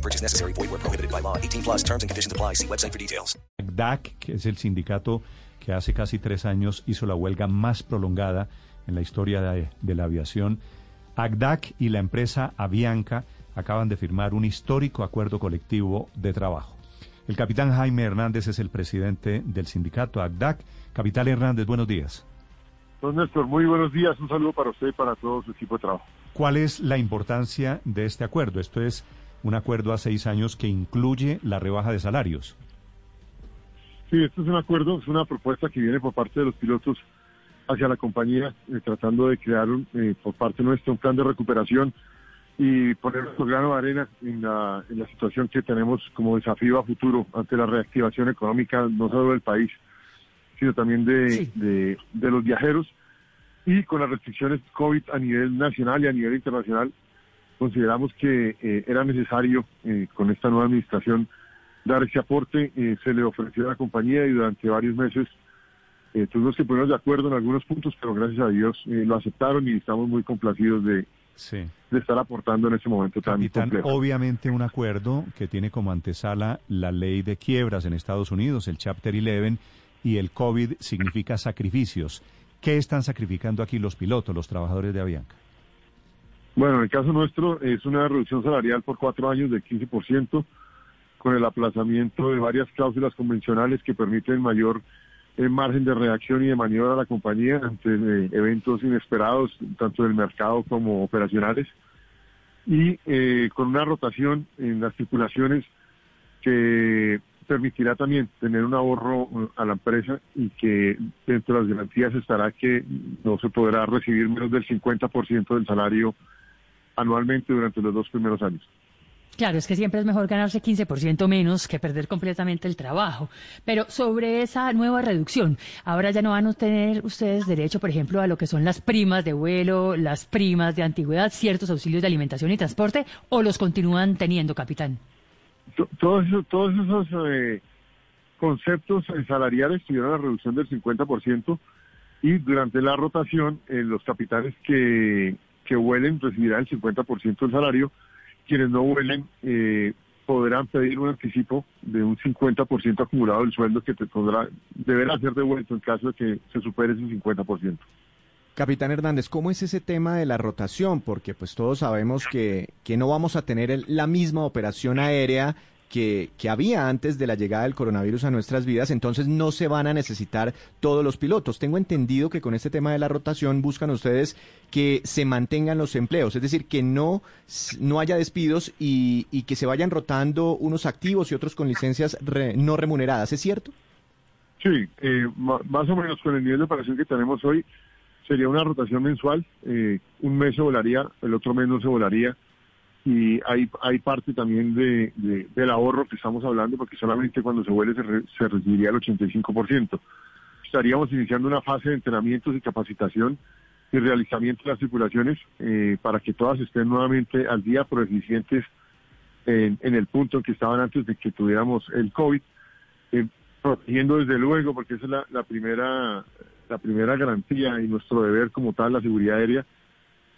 No purchase necessary. Void where prohibited by law. 18 plus terms and conditions apply. See website for details. DAC, que es el sindicato que hace casi tres años hizo la huelga más prolongada en la historia de, de la aviación. ACDAC y la empresa Avianca acaban de firmar un histórico acuerdo colectivo de trabajo. El capitán Jaime Hernández es el presidente del sindicato ACDAC. Capitán Hernández, buenos días. Don Néstor, muy buenos días. Un saludo para usted y para todo su equipo de trabajo. ¿Cuál es la importancia de este acuerdo? Esto es un acuerdo a seis años que incluye la rebaja de salarios. Sí, esto es un acuerdo, es una propuesta que viene por parte de los pilotos hacia la compañía, eh, tratando de crear un, eh, por parte nuestra un plan de recuperación y poner nuestro grano de arena en la, en la situación que tenemos como desafío a futuro ante la reactivación económica, no solo del país, sino también de, Sí. de, de los viajeros. Y con las restricciones COVID a nivel nacional y a nivel internacional, consideramos que eh, era necesario eh, con esta nueva administración dar ese aporte. Eh, se le ofreció a la compañía y durante varios meses eh, tuvimos que ponernos de acuerdo en algunos puntos, pero gracias a Dios eh, lo aceptaron y estamos muy complacidos de, Sí. de estar aportando en este momento tan Capitán, complejo. obviamente un acuerdo que tiene como antesala la ley de quiebras en Estados Unidos, el Chapter 11, y el COVID significa sacrificios. ¿Qué están sacrificando aquí los pilotos, los trabajadores de Avianca? Bueno, en el caso nuestro es una reducción salarial por cuatro años del 15%, con el aplazamiento de varias cláusulas convencionales que permiten mayor eh, margen de reacción y de maniobra a la compañía ante eh, eventos inesperados, tanto del mercado como operacionales, y eh, con una rotación en las circulaciones que permitirá también tener un ahorro eh, a la empresa y que dentro de las garantías estará que no se podrá recibir menos del 50% del salario anualmente durante los dos primeros años. Claro, es que siempre es mejor ganarse 15% menos que perder completamente el trabajo. Pero sobre esa nueva reducción, ahora ya no van a tener ustedes derecho, por ejemplo, a lo que son las primas de vuelo, las primas de antigüedad, ciertos auxilios de alimentación y transporte, o los continúan teniendo, capitán. To- Todos esos, todos esos eh, conceptos eh, salariales tuvieron la reducción del 50% y durante la rotación eh, los capitanes que, que vuelen recibirán el 50% del salario, quienes no vuelen eh, podrán pedir un anticipo de un 50% acumulado del sueldo que te podrá, deberá ser devuelto en caso de que se supere ese 50%. Capitán Hernández, ¿cómo es ese tema de la rotación? Porque pues todos sabemos que, que no vamos a tener el- la misma operación aérea que, que había antes de la llegada del coronavirus a nuestras vidas, entonces no se van a necesitar todos los pilotos. Tengo entendido que con este tema de la rotación buscan ustedes que se mantengan los empleos, es decir, que no, no haya despidos y, que se vayan rotando unos activos y otros con licencias re- no remuneradas, ¿es cierto? Sí, eh, más o menos con el nivel de operación que tenemos hoy, sería una rotación mensual. eh, un mes se volaría, el otro mes no se volaría. Y hay, hay parte también de, de- del ahorro que estamos hablando, porque solamente cuando se vuele se, re- se recibiría el 85%. Estaríamos iniciando una fase de entrenamientos y capacitación y realizamiento de las circulaciones eh, para que todas estén nuevamente al día, pero eficientes en, en el punto en que estaban antes de que tuviéramos el COVID. Eh, protegiendo desde luego, porque esa es la primera la primera garantía y nuestro deber como tal, la seguridad aérea.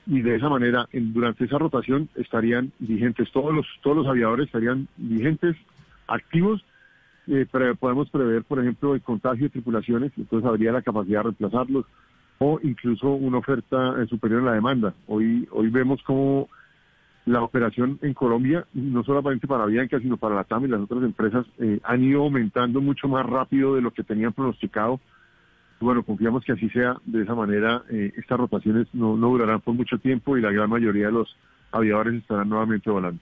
Y de esa manera, en- durante esa rotación estarían vigentes todos los todos los aviadores estarían vigentes, activos. Eh, pre- podemos prever, por ejemplo, el contagio de tripulaciones, entonces habría la capacidad de reemplazarlos o incluso una oferta eh, superior en la demanda. Hoy hoy vemos cómo la operación en Colombia, no solamente para Bianca, sino para la TAM y las otras empresas, eh, han ido aumentando mucho más rápido de lo que tenían pronosticado. Bueno, confiamos que así sea. De esa manera, eh, estas rotaciones no, no durarán por mucho tiempo y la gran mayoría de los aviadores estarán nuevamente volando.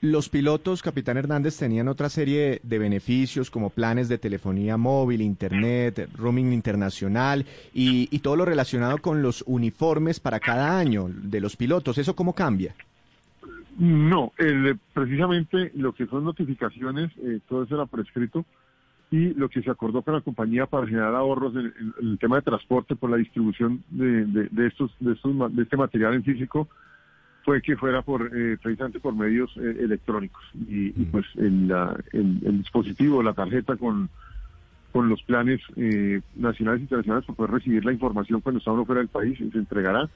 Los pilotos, Capitán Hernández, tenían otra serie de beneficios como planes de telefonía móvil, internet, roaming internacional y, y todo lo relacionado con los uniformes para cada año de los pilotos. ¿Eso cómo cambia? No, el, precisamente lo que son notificaciones, eh, todo eso era prescrito y lo que se acordó con la compañía para generar ahorros en, en- en el tema de transporte por la distribución de, de- de estos, de, estos de este material en físico fue que fuera por eh, precisamente por medios eh, electrónicos. Y, y, pues el, la- el- el dispositivo, la tarjeta con con los planes eh, nacionales e internacionales para poder recibir la información cuando está uno fuera del país y se entregará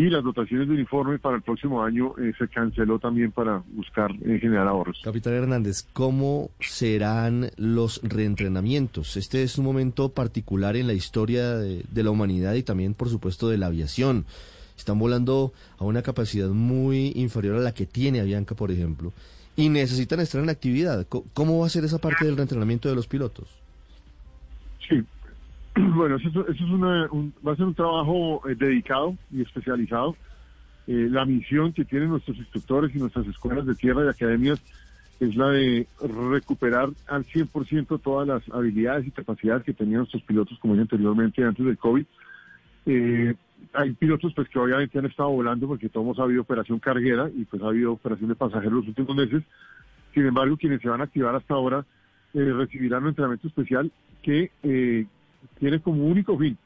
y las dotaciones de uniforme para el próximo año eh, se canceló también para buscar eh, generar ahorros. Capitán Hernández, ¿cómo serán los reentrenamientos? Este es un momento particular en la historia de, de la humanidad y también, por supuesto, de la aviación. Están volando a una capacidad muy inferior a la que tiene Avianca, por ejemplo, y necesitan estar en actividad. ¿Cómo va a ser esa parte del reentrenamiento de los pilotos? Sí, bueno, eso, eso es una, un- va a ser un trabajo eh, dedicado y especializado. Eh, la misión que tienen nuestros instructores y nuestras escuelas de tierra y academias es la de recuperar al 100% todas las habilidades y capacidades que tenían nuestros pilotos, como dije anteriormente, antes del COVID. Eh, hay pilotos pues que obviamente han estado volando porque todos ha habido operación carguera y pues ha habido operación de pasajeros los últimos meses. Sin embargo, quienes se van a activar hasta ahora eh, recibirán un entrenamiento especial que eh, tiene como único fin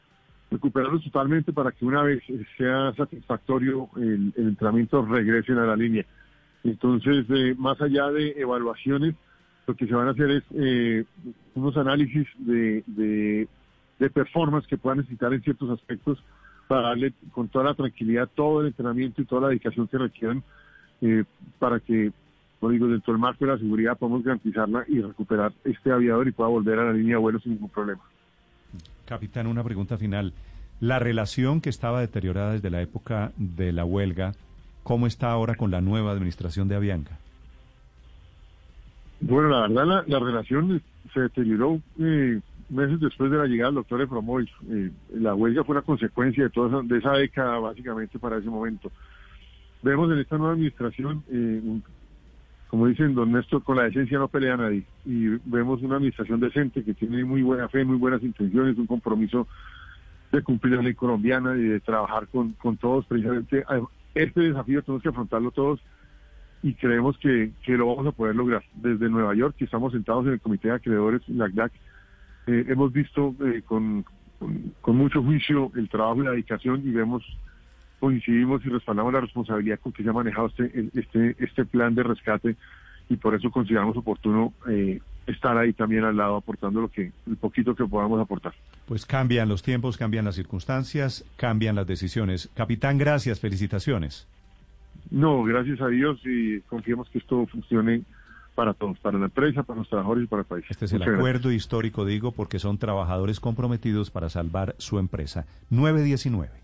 recuperarlos totalmente para que una vez sea satisfactorio el, el entrenamiento regresen a la línea. Entonces, eh, más allá de evaluaciones, lo que se van a hacer es eh, unos análisis de, de, de performance que puedan necesitar en ciertos aspectos para darle con toda la tranquilidad todo el entrenamiento y toda la dedicación que requieran eh, para que, como digo, dentro del marco de la seguridad podamos garantizarla y recuperar este aviador y pueda volver a la línea de vuelo sin ningún problema. Capitán, una pregunta final. La relación que estaba deteriorada desde la época de la huelga, ¿cómo está ahora con la nueva administración de Avianca? Bueno, la verdad, la, la relación se deterioró eh, meses después de la llegada del doctor Efromoy. Eh, la huelga fue una consecuencia de toda esa, de esa década, básicamente, para ese momento. Vemos en esta nueva administración, eh, como dicen don Néstor, con la decencia no pelea nadie. Y vemos una administración decente que tiene muy buena fe, muy buenas intenciones, un compromiso de cumplir la ley colombiana y de trabajar con, con todos. Precisamente este desafío tenemos que afrontarlo todos y creemos que, que lo vamos a poder lograr. Desde Nueva York, que estamos sentados en el Comité de Acreedores, la ACDAC, eh, hemos visto eh, con, con, con mucho juicio el trabajo y la dedicación y vemos, coincidimos y respaldamos la responsabilidad con que se ha manejado este, este, este plan de rescate y por eso consideramos oportuno eh, estar ahí también al lado aportando lo que el poquito que podamos aportar. Pues cambian los tiempos, cambian las circunstancias, cambian las decisiones. Capitán, gracias, felicitaciones. No, gracias a Dios y confiemos que esto funcione para todos, para la empresa, para los trabajadores y para el país. Este es el gracias. acuerdo histórico, digo, porque son trabajadores comprometidos para salvar su empresa. 919.